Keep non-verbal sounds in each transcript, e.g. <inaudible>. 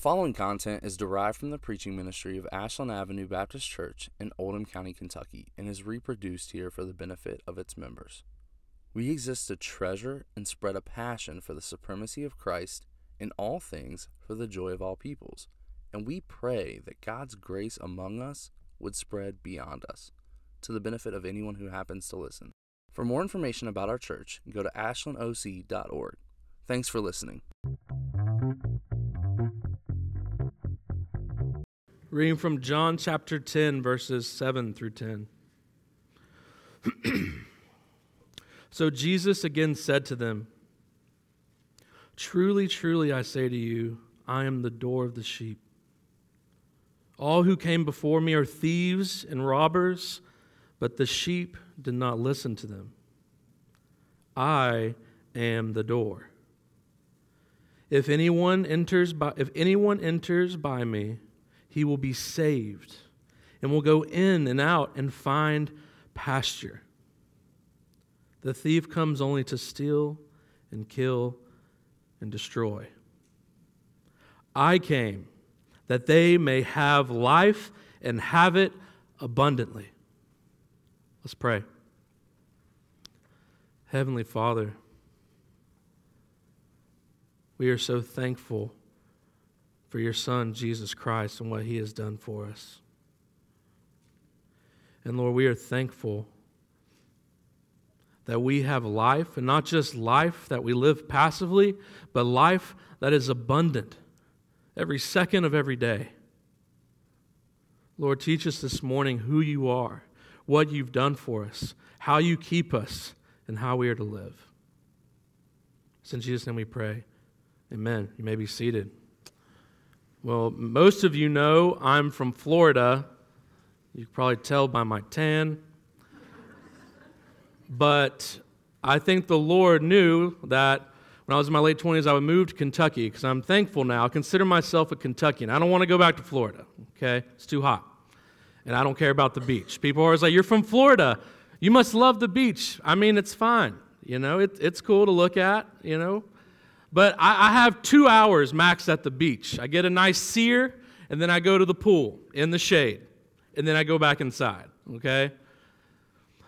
The following content is derived from the preaching ministry of Ashland Avenue Baptist Church in Oldham County, Kentucky, and is reproduced here for the benefit of its members. We exist to treasure and spread a passion for the supremacy of Christ in all things for the joy of all peoples, and we pray that God's grace among us would spread beyond us, to the benefit of anyone who happens to listen. For more information about our church, go to ashlandoc.org. Thanks for listening. Reading from John chapter 10, verses 7 through 10. <clears throat> so Jesus again said to them, Truly, truly, I say to you, I am the door of the sheep. All who came before me are thieves and robbers, but the sheep did not listen to them. I am the door. If anyone enters by, if anyone enters by me, he will be saved and will go in and out and find pasture. The thief comes only to steal and kill and destroy. I came that they may have life and have it abundantly. Let's pray. Heavenly Father, we are so thankful for your Son, Jesus Christ, and what he has done for us. And Lord, we are thankful that we have life, and not just life that we live passively, but life that is abundant every second of every day. Lord, teach us this morning who you are, what you've done for us, how you keep us, and how we are to live. It's in Jesus' name we pray. Amen. You may be seated. Well, most of you know I'm from Florida. You can probably tell by my tan. But I think the Lord knew that when I was in my late 20s, I would move to Kentucky because I'm thankful now. I consider myself a Kentuckian. I don't want to go back to Florida, okay? It's too hot. And I don't care about the beach. People are always like, You're from Florida. You must love the beach. I mean, it's fine. You know, it, it's cool to look at, you know. But I, I have two hours max at the beach. I get a nice sear, and then I go to the pool in the shade, and then I go back inside, okay?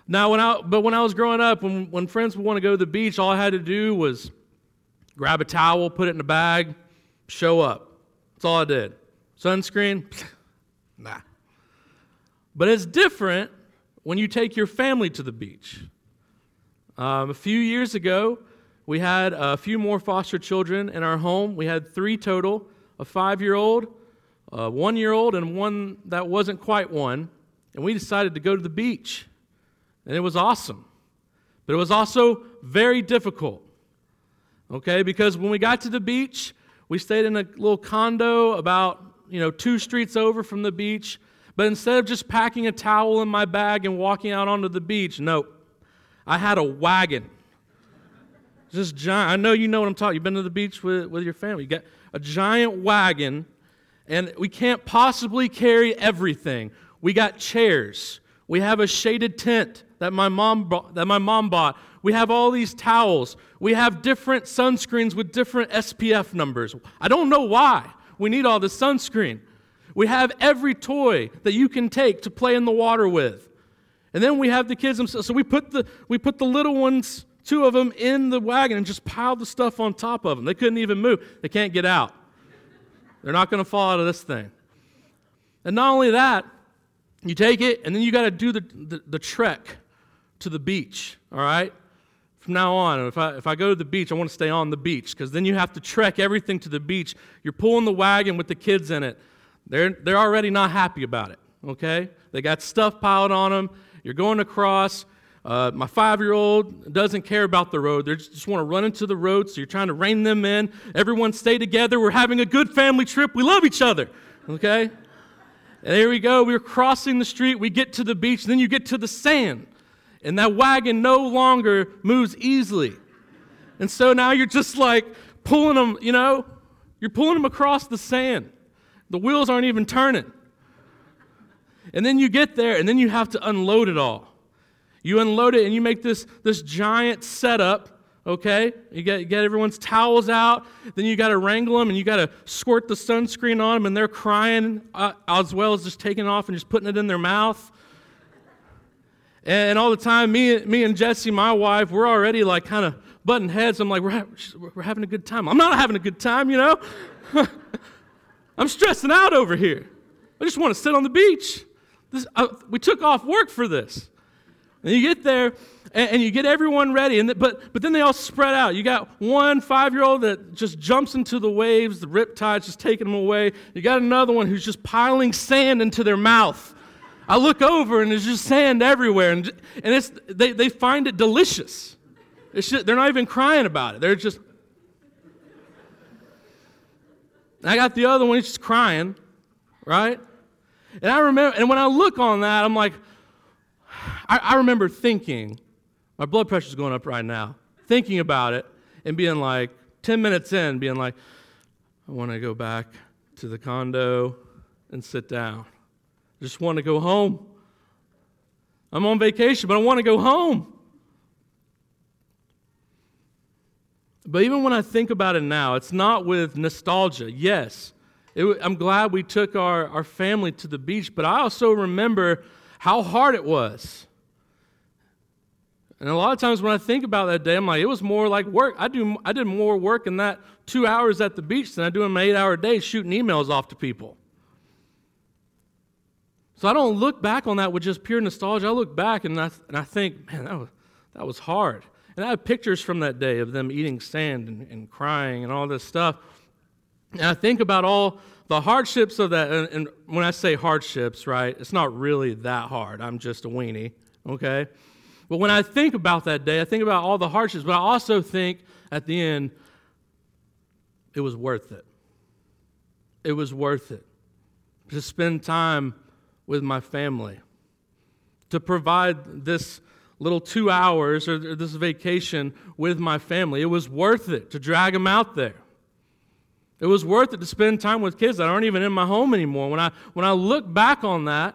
Now, when I, but when I was growing up, when, when friends would want to go to the beach, all I had to do was grab a towel, put it in a bag, show up. That's all I did. Sunscreen? <laughs> nah. But it's different when you take your family to the beach. Um, a few years ago, we had a few more foster children in our home. We had three total a five year old, a one year old, and one that wasn't quite one. And we decided to go to the beach. And it was awesome. But it was also very difficult. Okay, because when we got to the beach, we stayed in a little condo about, you know, two streets over from the beach. But instead of just packing a towel in my bag and walking out onto the beach, no, I had a wagon. Just giant. I know you know what I'm talking. You've been to the beach with, with your family. You got a giant wagon, and we can't possibly carry everything. We got chairs. We have a shaded tent that my mom bought, that my mom bought. We have all these towels. We have different sunscreens with different SPF numbers. I don't know why we need all this sunscreen. We have every toy that you can take to play in the water with. And then we have the kids themselves. So we put the, we put the little ones, two of them, in the wagon and just piled the stuff on top of them. They couldn't even move. They can't get out. They're not going to fall out of this thing. And not only that, you take it and then you got to do the, the, the trek to the beach, all right? From now on, if I, if I go to the beach, I want to stay on the beach because then you have to trek everything to the beach. You're pulling the wagon with the kids in it. They're, they're already not happy about it, okay? They got stuff piled on them. You're going across. Uh, my five year old doesn't care about the road. They just want to run into the road, so you're trying to rein them in. Everyone stay together. We're having a good family trip. We love each other, okay? And there we go. We're crossing the street. We get to the beach. Then you get to the sand. And that wagon no longer moves easily. And so now you're just like pulling them, you know, you're pulling them across the sand. The wheels aren't even turning. And then you get there, and then you have to unload it all. You unload it, and you make this, this giant setup okay? You get, get everyone's towels out, then you got to wrangle them and you got to squirt the sunscreen on them, and they're crying uh, as well as just taking off and just putting it in their mouth. And all the time, me, me and Jesse, my wife, we're already like kind of butting heads. I'm like, we're, ha- we're having a good time. I'm not having a good time, you know? <laughs> I'm stressing out over here. I just want to sit on the beach. This, uh, we took off work for this. And you get there, and, and you get everyone ready, and but, but then they all spread out. You got one five year old that just jumps into the waves, the rip tide's just taking them away. You got another one who's just piling sand into their mouth. I look over and there's just sand everywhere, and, and it's, they, they find it delicious. Just, they're not even crying about it. They're just. I got the other one, he's just crying, right? And I remember, and when I look on that, I'm like, I, I remember thinking, my blood pressure's going up right now, thinking about it and being like, 10 minutes in, being like, I want to go back to the condo and sit down. I just want to go home. I'm on vacation, but I want to go home. But even when I think about it now, it's not with nostalgia. Yes, it, I'm glad we took our, our family to the beach, but I also remember how hard it was. And a lot of times when I think about that day, I'm like, it was more like work. I, do, I did more work in that two hours at the beach than I do in my eight hour day shooting emails off to people. So I don't look back on that with just pure nostalgia. I look back and I, and I think, man, that was, that was hard. And I have pictures from that day of them eating sand and, and crying and all this stuff. And I think about all the hardships of that. And, and when I say hardships, right, it's not really that hard. I'm just a weenie, okay? But when I think about that day, I think about all the hardships, but I also think at the end, it was worth it. It was worth it to spend time with my family, to provide this little two hours or this vacation with my family. It was worth it to drag them out there. It was worth it to spend time with kids that aren't even in my home anymore. When I, when I look back on that,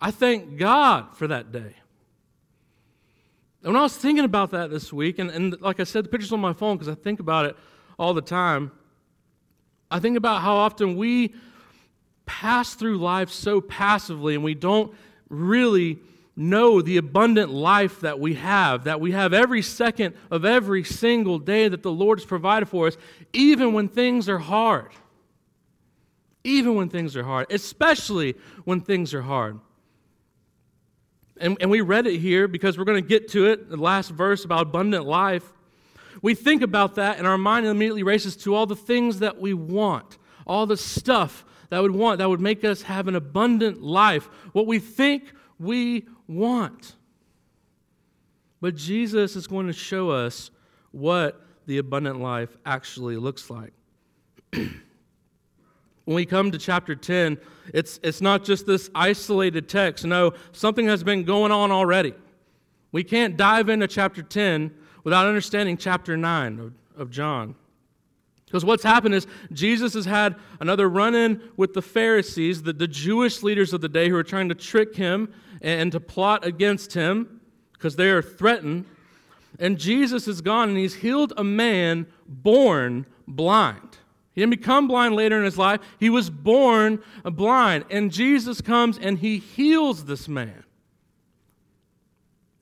I thank God for that day. And when I was thinking about that this week, and, and like I said, the picture's on my phone because I think about it all the time. I think about how often we pass through life so passively and we don't really know the abundant life that we have, that we have every second of every single day that the Lord has provided for us, even when things are hard. Even when things are hard, especially when things are hard. And, and we read it here because we're going to get to it, the last verse about abundant life. We think about that, and our mind immediately races to all the things that we want, all the stuff that would want, that would make us have an abundant life, what we think we want. But Jesus is going to show us what the abundant life actually looks like. <clears throat> when we come to chapter 10, it's, it's not just this isolated text. No, something has been going on already. We can't dive into chapter 10 without understanding chapter 9 of, of John. Because what's happened is Jesus has had another run in with the Pharisees, the, the Jewish leaders of the day who are trying to trick him and, and to plot against him because they are threatened. And Jesus is gone and he's healed a man born blind. He didn't become blind later in his life, he was born blind. And Jesus comes and he heals this man,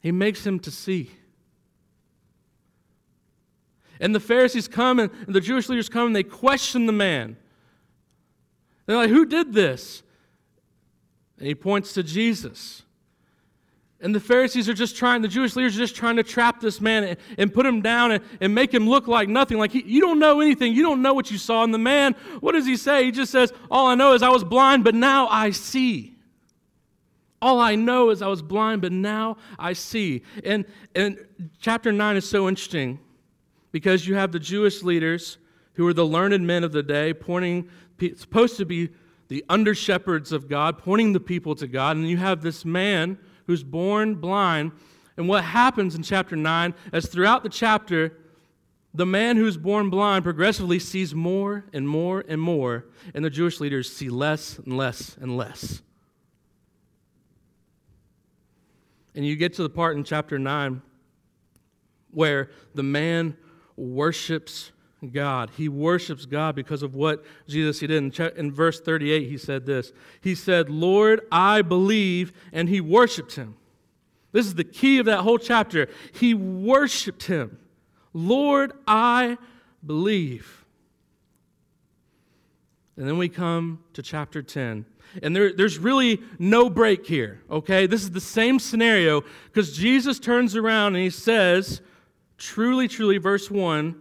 he makes him to see. And the Pharisees come and the Jewish leaders come and they question the man. They're like, Who did this? And he points to Jesus. And the Pharisees are just trying, the Jewish leaders are just trying to trap this man and, and put him down and, and, make him look like nothing. Like, he, you don't know anything. You don't know what you saw. And the man, what does he say? He just says, All I know is I was blind, but now I see. All I know is I was blind, but now I see. And, and chapter 9 is so interesting because you have the Jewish leaders who are the learned men of the day, pointing, supposed to be the under shepherds of God, pointing the people to God. And you have this man who's born blind. And what happens in chapter 9 is throughout the chapter, the man who's born blind progressively sees more and more and more, and the Jewish leaders see less and less and less. And you get to the part in chapter 9 where the man worships God. He worships God because of what Jesus he did. In, verse 38, he said this He said, Lord, I believe, and he worshiped him. This is the key of that whole chapter. He worshiped him. Lord, I believe. And then we come to chapter 10. And there, there's really no break here, okay? This is the same scenario because Jesus turns around and he says, Truly, truly, verse 1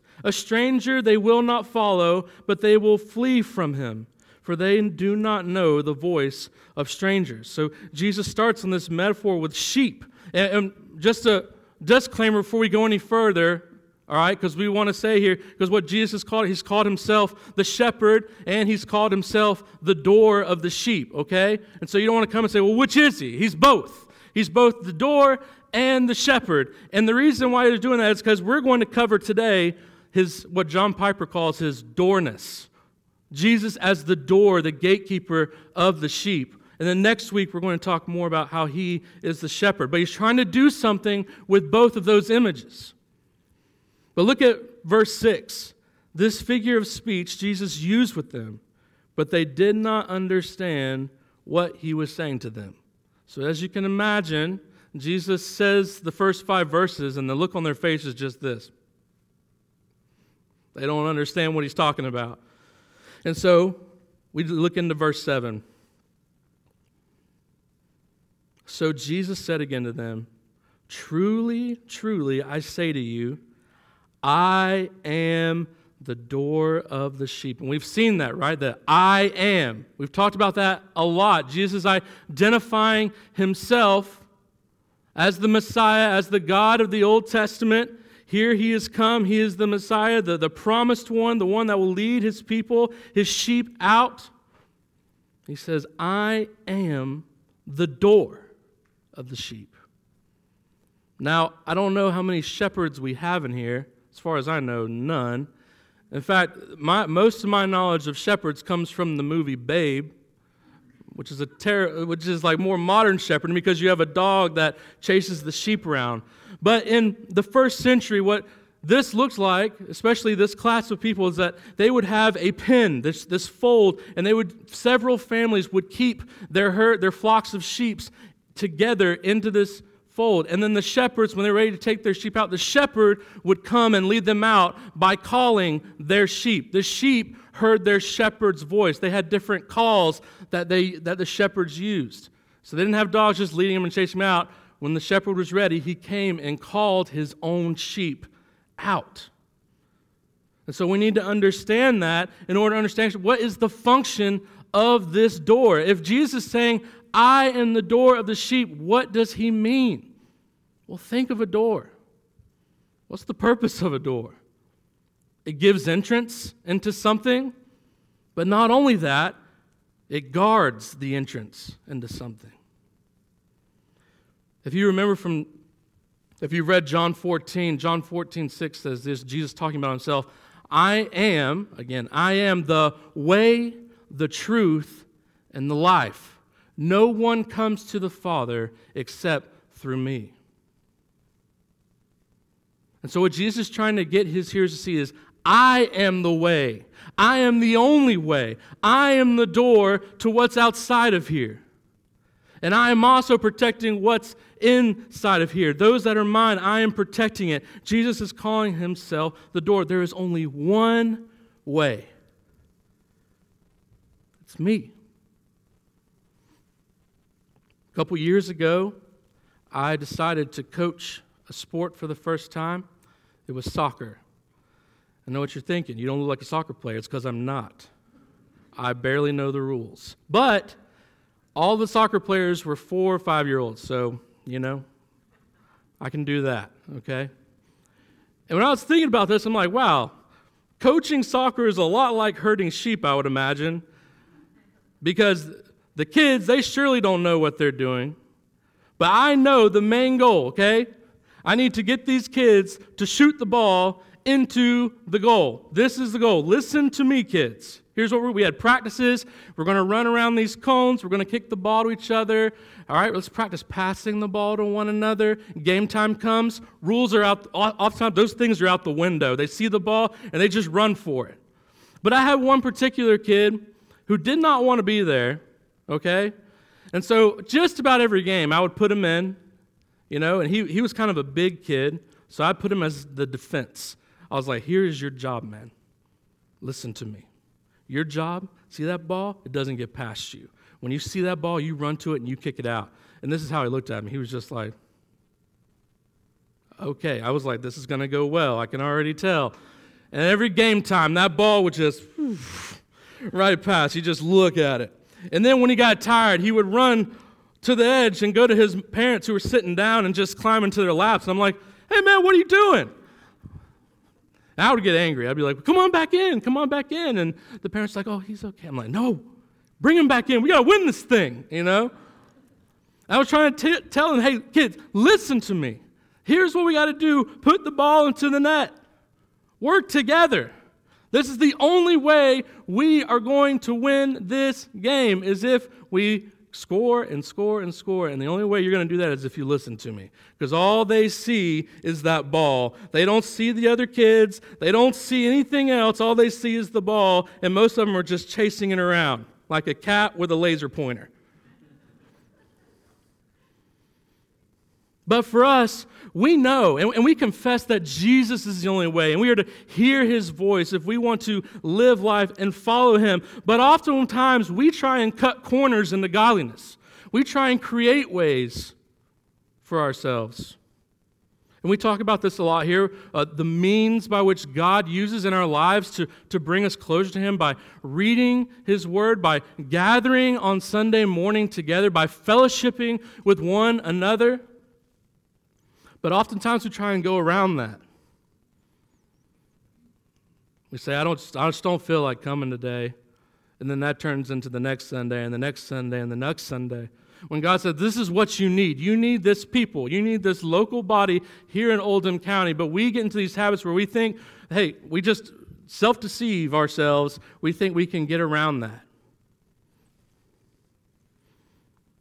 A stranger they will not follow, but they will flee from him, for they do not know the voice of strangers. So Jesus starts on this metaphor with sheep. And, just a disclaimer before we go any further, all right, because we want to say here, because what Jesus called, he's called himself the shepherd and he's called himself the door of the sheep, okay? And so you don't want to come and say, well, which is he? He's both. He's both the door and the shepherd. And the reason why he's doing that is because we're going to cover today his what John Piper calls his doorness. Jesus as the door, the gatekeeper of the sheep. And then next week, we're going to talk more about how he is the shepherd. But he's trying to do something with both of those images. But look at verse 6. This figure of speech Jesus used with them, but they did not understand what he was saying to them. So, as you can imagine, Jesus says the first five verses, and the look on their face is just this they don't understand what he's talking about. And so we look into verse 7. So Jesus said again to them, Truly, truly, I say to you, I am the door of the sheep. And we've seen that, right? That I am. We've talked about that a lot. Jesus identifying himself as the Messiah, as the God of the Old Testament, here he has come. He is the Messiah, the, the promised one, the one that will lead his people, his sheep out. He says, I am the door of the sheep. Now, I don't know how many shepherds we have in here. As far as I know, none. In fact, my, most of my knowledge of shepherds comes from the movie Babe, which is a ter- which is like more modern shepherding because you have a dog that chases the sheep around. But in the first century, what this looked like, especially this class of people, is that they would have a pen, this, this fold, and they would several families would keep their herd, their flocks of sheep together into this fold. And then the shepherds, when they're ready to take their sheep out, the shepherd would come and lead them out by calling their sheep. The sheep heard their shepherd's voice. They had different calls that, they, that the shepherds used. So they didn't have dogs just leading them and chasing them out. When the shepherd was ready, he came and called his own sheep out. And so we need to understand that in order to understand what is the function of this door. If Jesus is saying, I am the door of the sheep, what does he mean? Well, think of a door. What's the purpose of a door? It gives entrance into something, but not only that, it guards the entrance into something. If you remember from, if you read John 14, John 14, 6 says this Jesus talking about himself, I am, again, I am the way, the truth, and the life. No one comes to the Father except through me. And so, what Jesus is trying to get his hearers to see is I am the way. I am the only way. I am the door to what's outside of here. And I am also protecting what's inside of here. Those that are mine, I am protecting it. Jesus is calling himself the door. There is only one way it's me. A couple years ago, I decided to coach a sport for the first time. It was soccer. I know what you're thinking. You don't look like a soccer player. It's because I'm not. I barely know the rules. But all the soccer players were four or five year olds, so, you know, I can do that, okay? And when I was thinking about this, I'm like, wow, coaching soccer is a lot like herding sheep, I would imagine, because the kids, they surely don't know what they're doing. But I know the main goal, okay? I need to get these kids to shoot the ball into the goal. This is the goal. Listen to me, kids. Here's what we had practices. We're going to run around these cones. We're going to kick the ball to each other. All right, let's practice passing the ball to one another. Game time comes. Rules are out. Oftentimes, those things are out the window. They see the ball and they just run for it. But I had one particular kid who did not want to be there, okay? And so just about every game, I would put him in, you know, and he, he was kind of a big kid. So I put him as the defense. I was like, here's your job, man. Listen to me. Your job, see that ball? It doesn't get past you. When you see that ball, you run to it and you kick it out. And this is how he looked at me. He was just like, okay. I was like, this is going to go well. I can already tell. And every game time, that ball would just right past. He'd just look at it. And then when he got tired, he would run to the edge and go to his parents who were sitting down and just climb into their laps. And I'm like, hey, man, what are you doing? And I would get angry. I'd be like, come on back in, come on back in. And the parents like, oh, he's okay. I'm like, no, bring him back in. We got to win this thing, you know? I was trying to t- tell them, hey, kids, listen to me. Here's what we got to do put the ball into the net, work together. This is the only way we are going to win this game is if we score and score and score. And the only way you're going to do that is if you listen to me. Because all they see is that ball. They don't see the other kids, they don't see anything else. All they see is the ball. And most of them are just chasing it around like a cat with a laser pointer. But for us, we know and, we confess that Jesus is the only way, and we are to hear his voice if we want to live life and follow him. But oftentimes, we try and cut corners into godliness, we try and create ways for ourselves. And we talk about this a lot here uh, the means by which God uses in our lives to, to bring us closer to Him by reading His Word, by gathering on Sunday morning together, by fellowshipping with one another. But oftentimes we try and go around that. We say, I, don't, I just don't feel like coming today. And then that turns into the next Sunday and the next Sunday and the next Sunday. When God said, This is what you need. You need this people. You need this local body here in Oldham County. But we get into these habits where we think, hey, we just self deceive ourselves. We think we can get around that.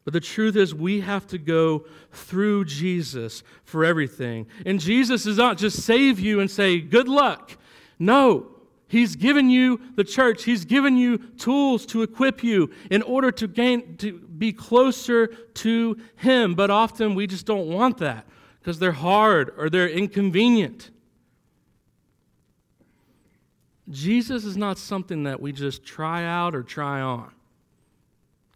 But the truth is, we have to go through Jesus for everything. And Jesus does not just save you and say, good luck. No, He's given you the church, He's given you tools to equip you in order to gain, to be closer to Him. But often we just don't want that because they're hard or they're inconvenient. Jesus is not something that we just try out or try on.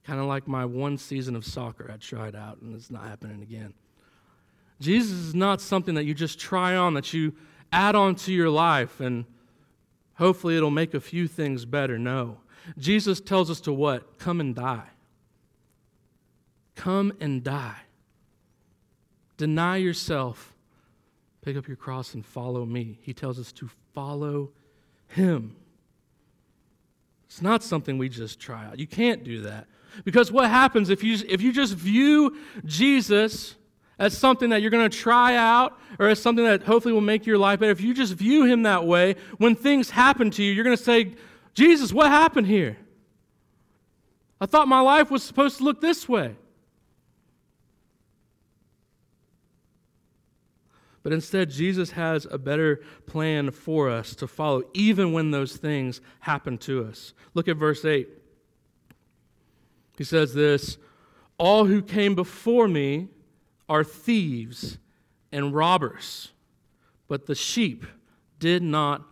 Kind of like my one season of soccer I tried out and it's not happening again. Jesus is not something that you just try on, that you add on to your life and hopefully it'll make a few things better. No. Jesus tells us to what? Come and die. Come and die. Deny yourself. Pick up your cross and follow me. He tells us to follow him. It's not something we just try out. You can't do that. Because what happens if you, if you just view Jesus as something that you're going to try out or as something that hopefully will make your life better, if you just view him that way, when things happen to you, you're going to say, Jesus, what happened here? I thought my life was supposed to look this way. But instead, Jesus has a better plan for us to follow, even when those things happen to us. Look at verse 8. He says this All who came before me are thieves and robbers, but the sheep did not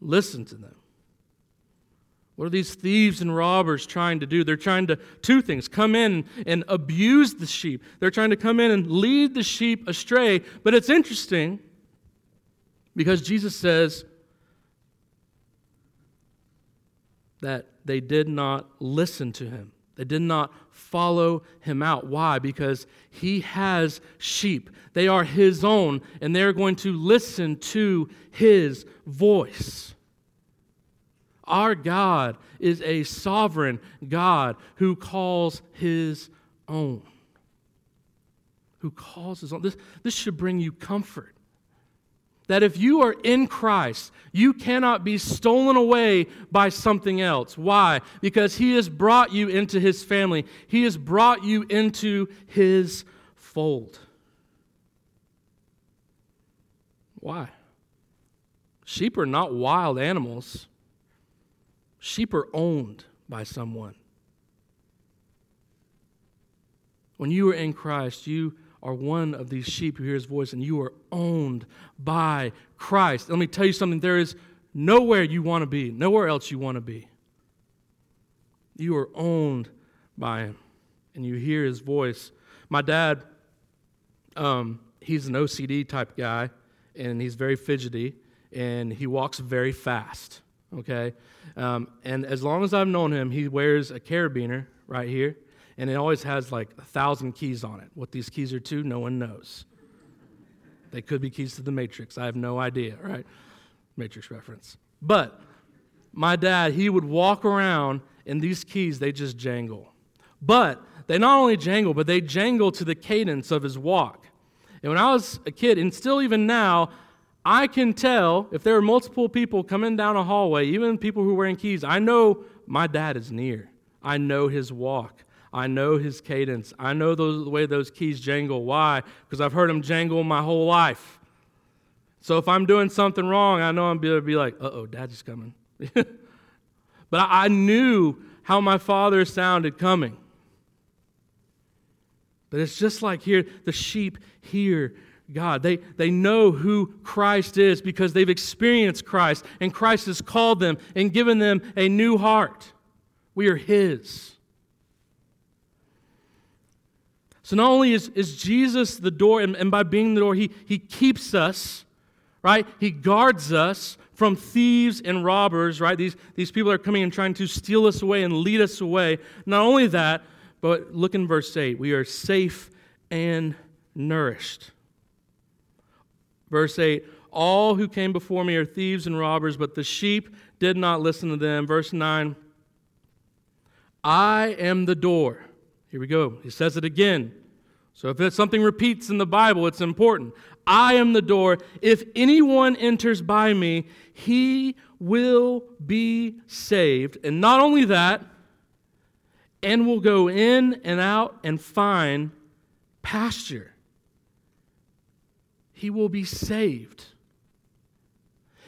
listen to them. What are these thieves and robbers trying to do? They're trying to, two things, come in and abuse the sheep. They're trying to come in and lead the sheep astray. But it's interesting because Jesus says that they did not listen to him. They did not follow him out. Why? Because he has sheep. They are his own, and they're going to listen to his voice. Our God is a sovereign God who calls his own. Who calls his own. This, this should bring you comfort that if you are in Christ, you cannot be stolen away by something else. Why? Because He has brought you into His family, He has brought you into His fold. Why? Sheep are not wild animals, sheep are owned by someone. When you are in Christ, you are one of these sheep who hear his voice, and you are owned by Christ. Let me tell you something there is nowhere you want to be, nowhere else you want to be. You are owned by him, and you hear his voice. My dad, um, he's an OCD type guy, and he's very fidgety, and he walks very fast. Okay? Um, and as long as I've known him, he wears a carabiner right here and it always has like a thousand keys on it. What these keys are to, no one knows. They could be keys to the Matrix. I have no idea, right? Matrix reference. But my dad, he would walk around and these keys, they just jangle. But they not only jangle, but they jangle to the cadence of his walk. And when I was a kid, and still even now, I can tell if there are multiple people coming down a hallway, even people who are wearing keys, I know my dad is near. I know his walk. I know his cadence. I know those, the way those keys jangle. Why? Because I've heard them jangle my whole life. So if I'm doing something wrong, I know I'm going to be like, uh oh, daddy's coming. <laughs> but I knew how my father sounded coming. But it's just like here, the sheep hear God. They, they know who Christ is because they've experienced Christ, and Christ has called them and given them a new heart. We are His. So not only is, is Jesus the door, and, and by being the door, he, he keeps us, right? He guards us from thieves and robbers, right? These, these people are coming and trying to steal us away and lead us away. Not only that, but look in verse 8. We are safe and nourished. Verse 8 All who came before me are thieves and robbers, but the sheep did not listen to them. Verse 9 I am the door. Here we go. He says it again. So if something repeats in the Bible, it's important. I am the door. If anyone enters by me, he will be saved. And not only that, and will go in and out and find pasture. He will be saved.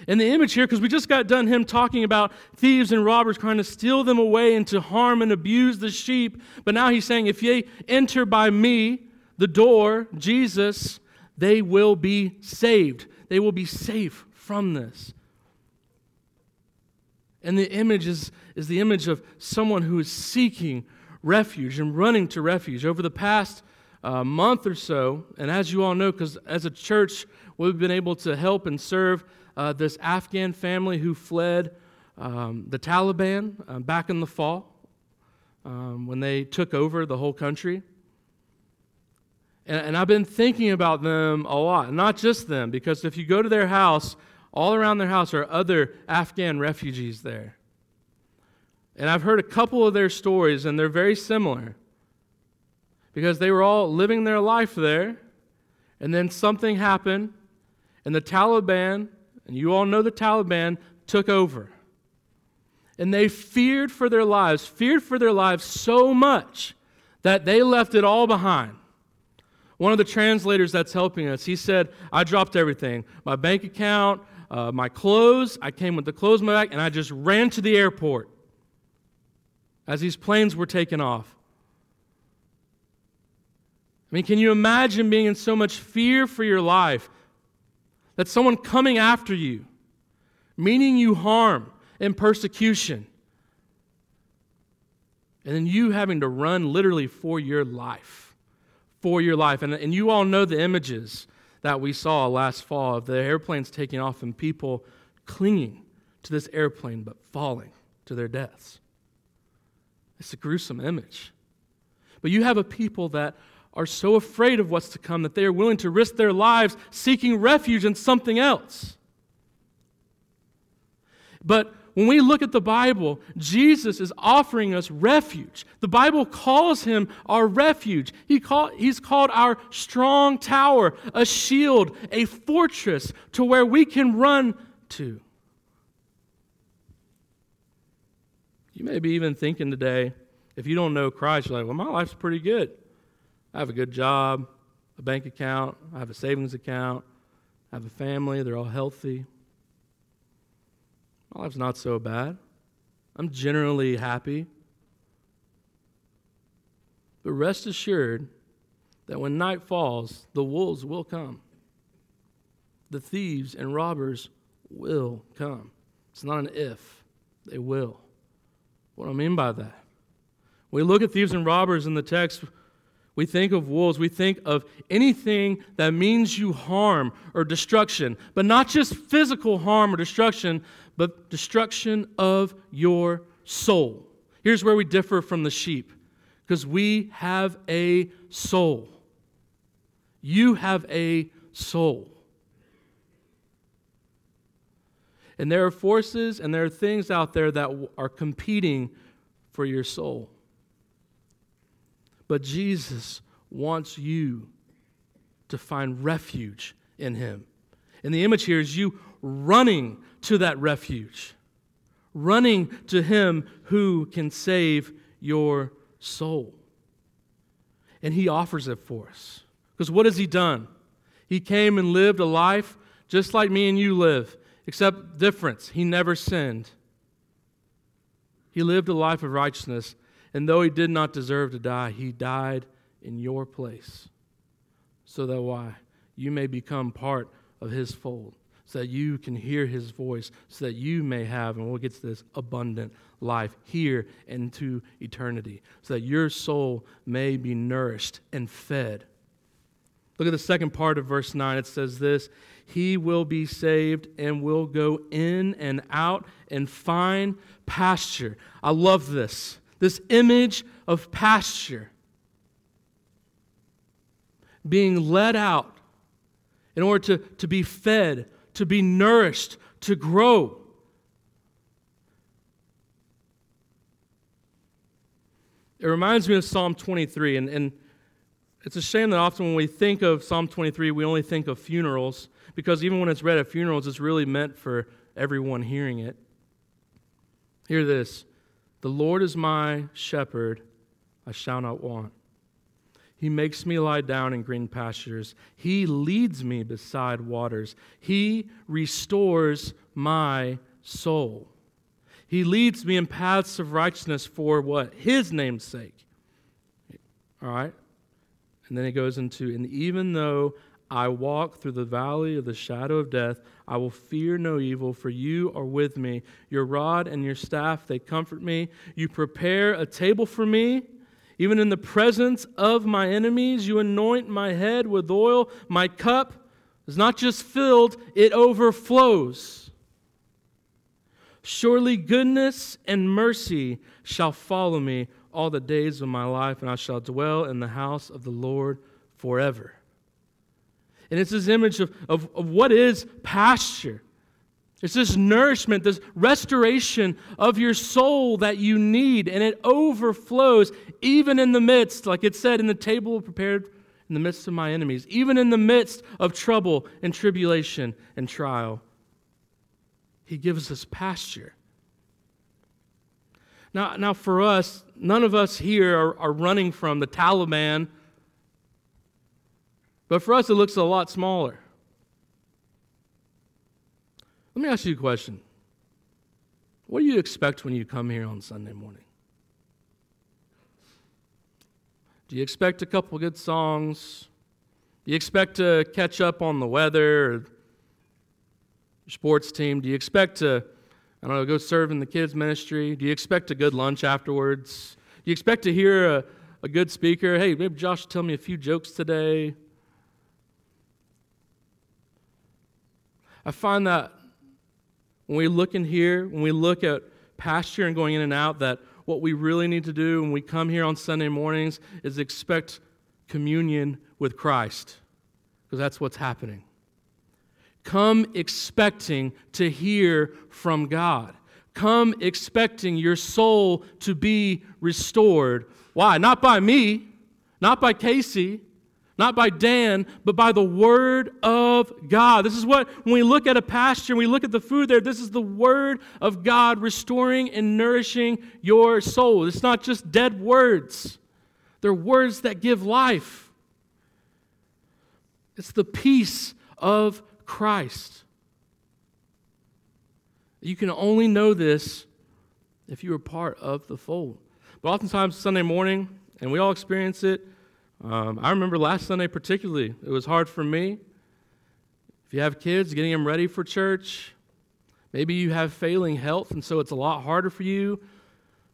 And the image here, because we just got done him talking about thieves and robbers trying to steal them away and to harm and abuse the sheep. But now he's saying, if ye enter by me, the door, Jesus, they will be saved. They will be safe from this. And the image is, is the image of someone who is seeking refuge and running to refuge. Over the past uh, month or so, and as you all know, because as a church, we've been able to help and serve uh, this Afghan family who fled um, the Taliban uh, back in the fall um, when they took over the whole country. And, and I've been thinking about them a lot, not just them, because if you go to their house, all around their house are other Afghan refugees there. And I've heard a couple of their stories, and they're very similar. Because they were all living their life there, and then something happened, and the Taliban, and you all know the Taliban, took over. And they feared for their lives, feared for their lives so much that they left it all behind. One of the translators that's helping us, he said, I dropped everything my bank account, uh, my clothes. I came with the clothes in my bag, and I just ran to the airport as these planes were taking off. I mean, can you imagine being in so much fear for your life that someone coming after you, meaning you harm and persecution, and then you having to run literally for your life? For your life. And, and you all know the images that we saw last fall of the airplanes taking off and people clinging to this airplane but falling to their deaths. It's a gruesome image. But you have a people that are so afraid of what's to come that they are willing to risk their lives seeking refuge in something else. But when we look at the Bible, Jesus is offering us refuge. The Bible calls him our refuge. He call, he's called our strong tower, a shield, a fortress to where we can run to. You may be even thinking today, if you don't know Christ, you're like, well, my life's pretty good. I have a good job, a bank account, I have a savings account, I have a family, they're all healthy. My life's not so bad. I'm generally happy. But rest assured that when night falls, the wolves will come. The thieves and robbers will come. It's not an if, they will. What do I mean by that? We look at thieves and robbers in the text, we think of wolves, we think of anything that means you harm or destruction, but not just physical harm or destruction, but destruction of your soul. Here's where we differ from the sheep because we have a soul. You have a soul. And there are forces and there are things out there that are competing for your soul. But Jesus wants you to find refuge in Him. And the image here is you running to that refuge, running to Him who can save your soul. And He offers it for us. Because what has He done? He came and lived a life just like me and you live, except difference. He never sinned. He lived a life of righteousness and though he did not deserve to die, he died in your place. So that why? You may become part of his fold, so that you can hear his voice, so that you may have, and we'll get to this, abundant life here and to eternity, so that your soul may be nourished and fed. Look at the second part of verse 9. It says this He will be saved and will go in and out and find pasture. I love this this image of pasture being led out in order to, to be fed, to be nourished, to grow. It reminds me of Psalm 23, and, and it's a shame that often when we think of Psalm 23, we only think of funerals, because even when it's read at funerals, it's really meant for everyone hearing it. Hear this the Lord is my shepherd, I shall not want. He makes me lie down in green pastures. He leads me beside waters. He restores my soul. He leads me in paths of righteousness for what? His name's sake. All right? And then he goes into, and even though I walk through the valley of the shadow of death, I will fear no evil, for you are with me. Your rod and your staff, they comfort me. You prepare a table for me. Even in the presence of my enemies, you anoint my head with oil. My cup is not just filled, it overflows. Surely goodness and mercy shall follow me all the days of my life, and I shall dwell in the house of the Lord forever. And it's this image of, of, of what is pasture. It's this nourishment, this restoration of your soul that you need, and it overflows even in the midst, like it said, in the table prepared in the midst of my enemies, even in the midst of trouble and tribulation and trial. He gives us pasture. Now, now for us, none of us here are, are running from the Taliban but for us, it looks a lot smaller. Let me ask you a question. What do you expect when you come here on Sunday morning? Do you expect a couple good songs? Do you expect to catch up on the weather or your sports team? Do you expect to, I don't know, go serve in the kids' ministry? Do you expect a good lunch afterwards? Do you expect to hear a, a good speaker? Hey, maybe Josh tell me a few jokes today. I find that when we look in here, when we look at pasture and going in and out, that what we really need to do when we come here on Sunday mornings is expect communion with Christ, because that's what's happening. Come expecting to hear from God. Come expecting your soul to be restored. Why? Not by me, not by Casey, not by Dan, but by the Word of God. This is what, when we look at a pasture and we look at the food there, this is the Word of God restoring and nourishing your soul. It's not just dead words, they're words that give life. It's the peace of Christ. You can only know this if you are part of the fold. But oftentimes, Sunday morning, and we all experience it, um, I remember last Sunday particularly, it was hard for me. If you have kids, getting them ready for church, maybe you have failing health, and so it's a lot harder for you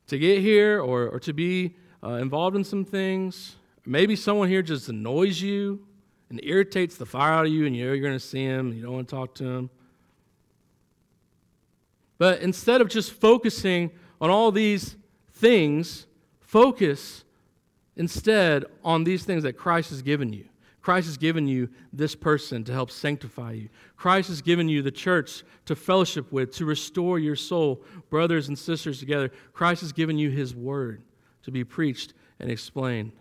to get here or, or to be uh, involved in some things. Maybe someone here just annoys you and irritates the fire out of you, and you know you're going to see him, you don't want to talk to him. But instead of just focusing on all these things, focus instead on these things that Christ has given you. Christ has given you this person to help sanctify you. Christ has given you the church to fellowship with, to restore your soul, brothers and sisters together. Christ has given you his word to be preached and explained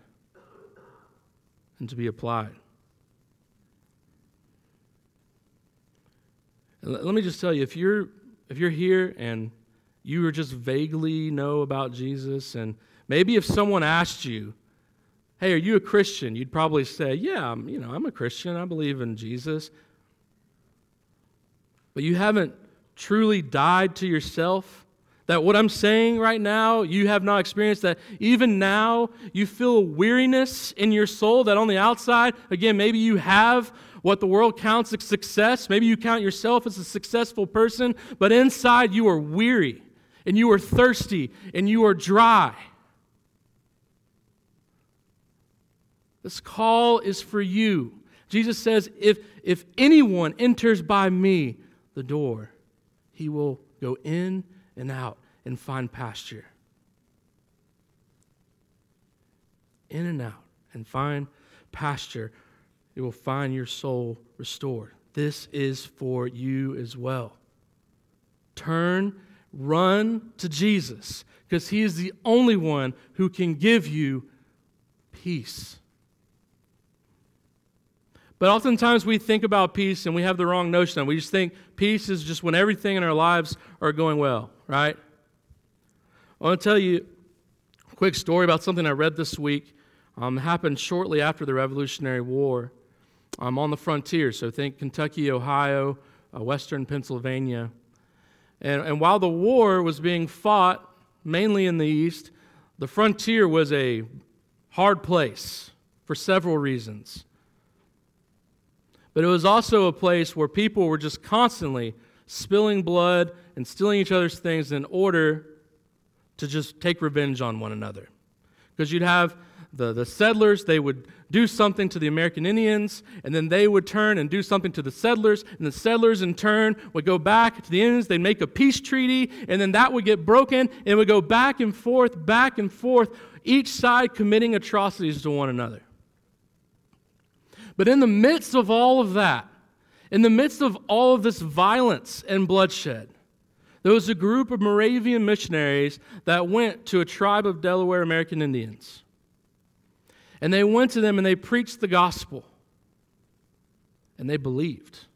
and to be applied. let me just tell you if you're if you're here and you just vaguely know about Jesus and maybe if someone asked you hey, are you a Christian? You'd probably say, yeah, I'm, you know, I'm a Christian. I believe in Jesus. But you haven't truly died to yourself. That what I'm saying right now, you have not experienced that even now you feel a weariness in your soul that on the outside, again, maybe you have what the world counts as success. Maybe you count yourself as a successful person, but inside you are weary and you are thirsty and you are dry. This call is for you. Jesus says, if, if anyone enters by me, the door, he will go in and out and find pasture. In and out and find pasture. It will find your soul restored. This is for you as well. Turn, run to Jesus because he is the only one who can give you peace. But oftentimes we think about peace and we have the wrong notion. We just think peace is just when everything in our lives are going well, right? I want to tell you a quick story about something I read this week. Um, happened shortly after the Revolutionary War. Um, on the frontier, so think Kentucky, Ohio, uh, western Pennsylvania. And, and while the war was being fought, mainly in the east, the frontier was a hard place for several reasons. But it was also a place where people were just constantly spilling blood and stealing each other's things in order to just take revenge on one another. Because you'd have the, the settlers, they would do something to the American Indians, and then they would turn and do something to the settlers, and the settlers in turn would go back to the Indians, they'd make a peace treaty, and then that would get broken, and it would go back and forth, back and forth, each side committing atrocities to one another. But in the midst of all of that, in the midst of all of this violence and bloodshed, there was a group of Moravian missionaries that went to a tribe of Delaware American Indians. And they went to them and they preached the gospel. And they believed.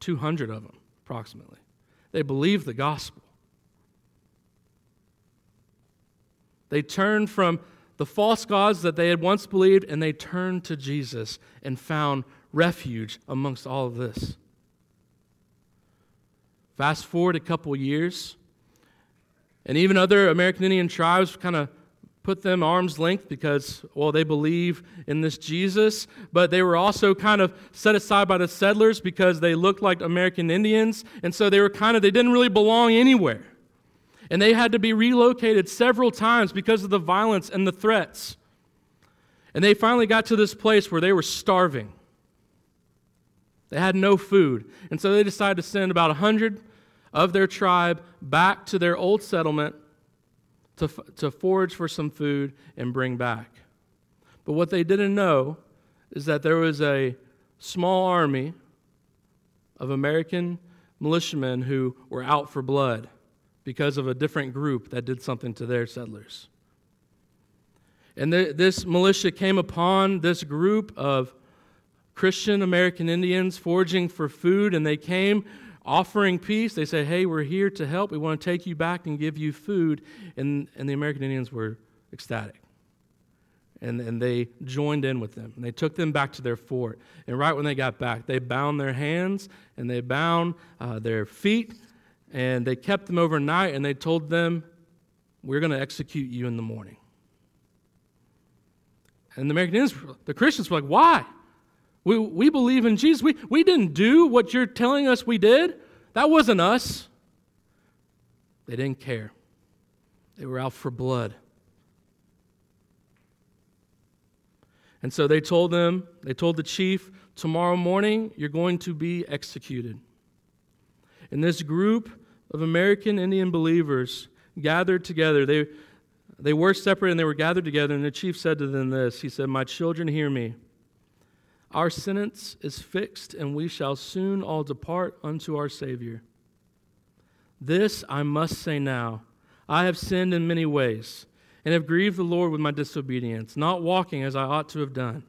200 of them, approximately. They believed the gospel. They turned from the false gods that they had once believed, and they turned to Jesus and found refuge amongst all of this. Fast forward a couple years, and even other American Indian tribes kind of put them arm's length because, well, they believe in this Jesus, but they were also kind of set aside by the settlers because they looked like American Indians, and so they were kind of, they didn't really belong anywhere. And they had to be relocated several times because of the violence and the threats. And they finally got to this place where they were starving. They had no food. And so they decided to send about 100 of their tribe back to their old settlement to, to forage for some food and bring back. But what they didn't know is that there was a small army of American militiamen who were out for blood because of a different group that did something to their settlers. And the, this militia came upon this group of Christian American Indians foraging for food, and they came offering peace. They said, Hey, we're here to help. We want to take you back and give you food. And, and the American Indians were ecstatic. And, and they joined in with them. And they took them back to their fort. And right when they got back, they bound their hands and they bound uh, their feet and they kept them overnight and they told them, We're going to execute you in the morning. And the American Indians, the Christians were like, Why? We, we believe in Jesus. We, we didn't do what you're telling us we did. That wasn't us. They didn't care. They were out for blood. And so they told them, they told the chief, tomorrow morning you're going to be executed. And this group of American Indian believers gathered together. They, they were separate and they were gathered together. And the chief said to them this He said, My children, hear me. Our sentence is fixed, and we shall soon all depart unto our Savior. This I must say now I have sinned in many ways, and have grieved the Lord with my disobedience, not walking as I ought to have done.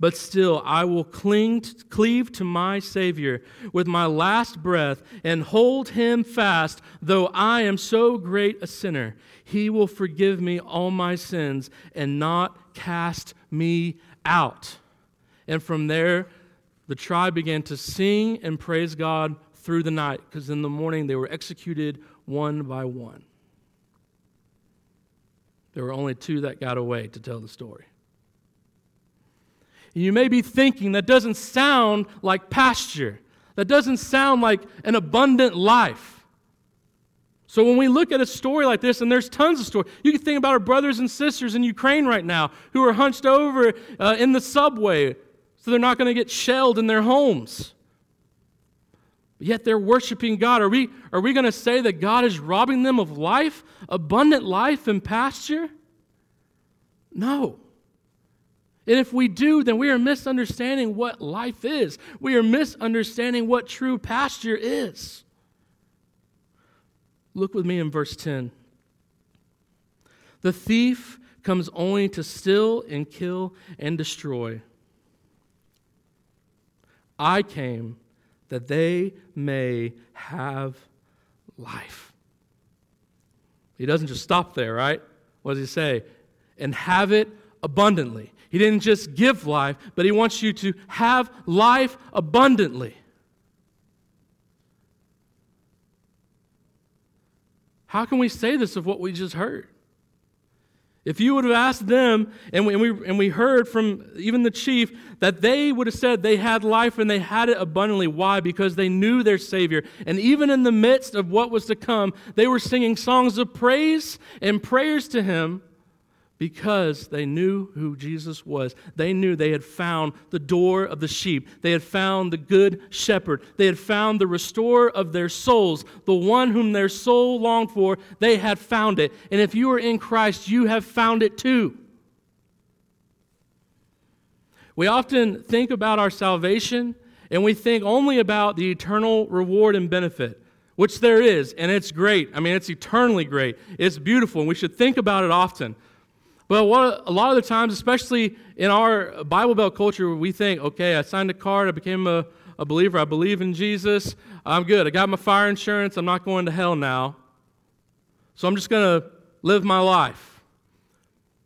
But still, I will cling, cleave to my Savior with my last breath and hold him fast, though I am so great a sinner. He will forgive me all my sins and not cast me out. And from there, the tribe began to sing and praise God through the night, because in the morning they were executed one by one. There were only two that got away to tell the story. You may be thinking that doesn't sound like pasture. That doesn't sound like an abundant life. So when we look at a story like this, and there's tons of stories, you can think about our brothers and sisters in Ukraine right now who are hunched over uh, in the subway so they're not going to get shelled in their homes. But yet they're worshiping God. Are we, are we going to say that God is robbing them of life, abundant life and pasture? No. And if we do, then we are misunderstanding what life is. We are misunderstanding what true pasture is. Look with me in verse 10. The thief comes only to steal and kill and destroy. I came that they may have life. He doesn't just stop there, right? What does he say? And have it abundantly. He didn't just give life, but he wants you to have life abundantly. How can we say this of what we just heard? If you would have asked them, and we, and, we, and we heard from even the chief, that they would have said they had life and they had it abundantly. Why? Because they knew their Savior. And even in the midst of what was to come, they were singing songs of praise and prayers to Him because they knew who Jesus was. They knew they had found the door of the sheep. They had found the good shepherd. They had found the restorer of their souls, the one whom their soul longed for. They had found it. And if you are in Christ, you have found it too. We often think about our salvation and we think only about the eternal reward and benefit which there is, and it's great. I mean, it's eternally great. It's beautiful, and we should think about it often. But what, a lot of the times, especially in our Bible Belt culture, we think, okay, I signed a card, I became a, a believer, I believe in Jesus, I'm good. I got my fire insurance, I'm not going to hell now. So I'm just going to live my life.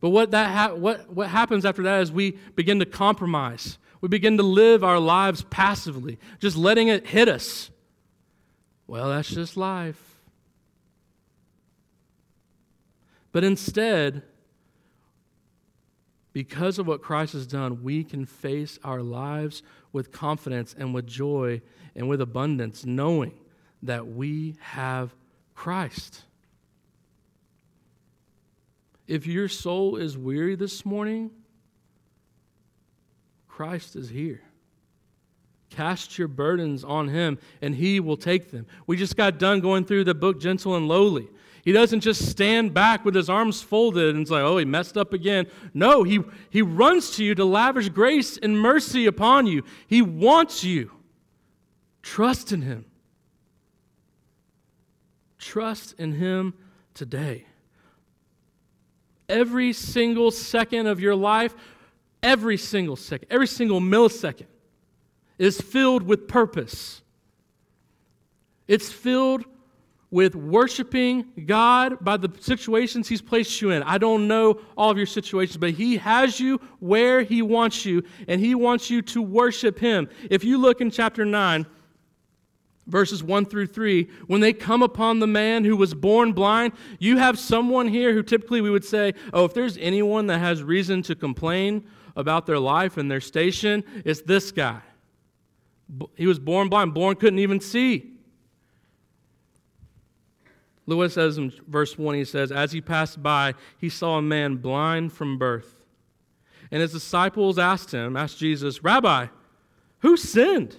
But what, that ha- what, what happens after that is we begin to compromise. We begin to live our lives passively, just letting it hit us. Well, that's just life. But instead, because of what Christ has done, we can face our lives with confidence and with joy and with abundance, knowing that we have Christ. If your soul is weary this morning, Christ is here. Cast your burdens on him, and he will take them. We just got done going through the book Gentle and Lowly. He doesn't just stand back with his arms folded and it's like, oh, he messed up again. No, he, he runs to you to lavish grace and mercy upon you. He wants you. Trust in him. Trust in him today. Every single second of your life, every single second, every single millisecond is filled with purpose. It's filled with worshiping God by the situations He's placed you in. I don't know all of your situations, but He has you where He wants you, and He wants you to worship Him. If you look in chapter 9, verses 1 through 3, when they come upon the man who was born blind, you have someone here who typically we would say, oh, if there's anyone that has reason to complain about their life and their station, it's this guy. He was born blind, born couldn't even see. Lewis says in verse 1, he says, As he passed by, he saw a man blind from birth. And his disciples asked him, asked Jesus, Rabbi, who sinned?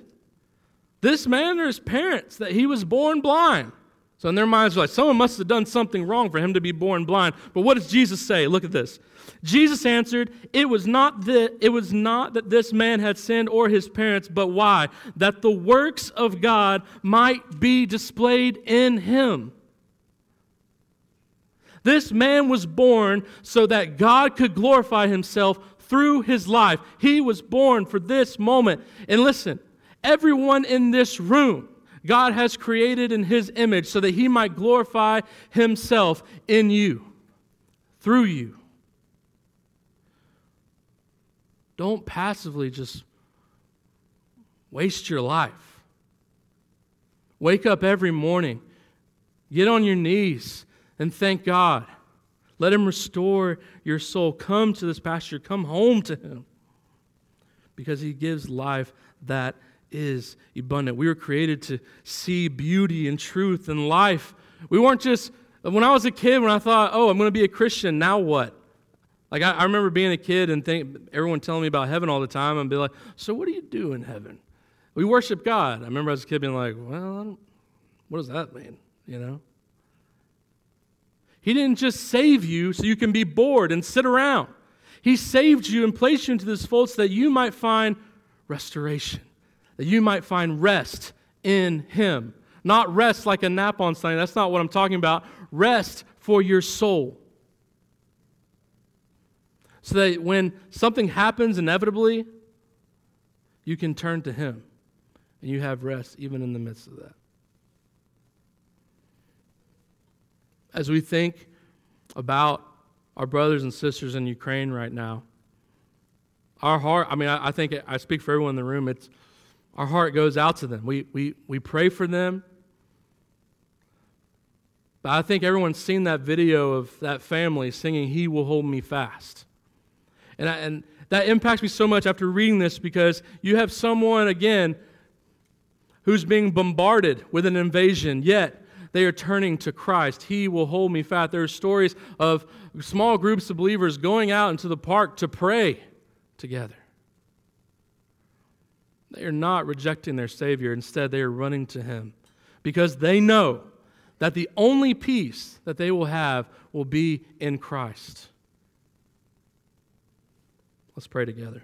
This man or his parents that he was born blind? So in their minds, like, someone must have done something wrong for him to be born blind. But what does Jesus say? Look at this. Jesus answered, it was, not that, it was not that this man had sinned or his parents, but why? That the works of God might be displayed in him. This man was born so that God could glorify himself through his life. He was born for this moment. And listen, everyone in this room, God has created in his image so that he might glorify himself in you, through you. Don't passively just waste your life. Wake up every morning, get on your knees, and thank God. Let Him restore your soul. Come to this pasture, come home to Him because He gives life that is abundant. We were created to see beauty and truth and life. We weren't just, when I was a kid, when I thought, oh, I'm going to be a Christian, now what? Like, I, I remember being a kid and think, everyone telling me about heaven all the time and be like, so what do you do in heaven? We worship God. I remember as a kid being like, well, what does that mean? You know? He didn't just save you so you can be bored and sit around. He saved you and placed you into this fold so that you might find restoration, that you might find rest in Him. Not rest like a nap on Sunday. That's not what I'm talking about. Rest for your soul. So that when something happens inevitably, you can turn to Him and you have rest even in the midst of that. As we think about our brothers and sisters in Ukraine right now, our heart, I mean, I, I think I speak for everyone in the room, it's our heart goes out to them. We, we, we pray for them. But I think everyone's seen that video of that family singing, He Will Hold Me Fast. And, I, and that impacts me so much after reading this because you have someone, again, who's being bombarded with an invasion, yet they are turning to Christ. He will hold me fast. There are stories of small groups of believers going out into the park to pray together. They are not rejecting their Savior. Instead, they are running to Him because they know that the only peace that they will have will be in Christ. Let's pray together.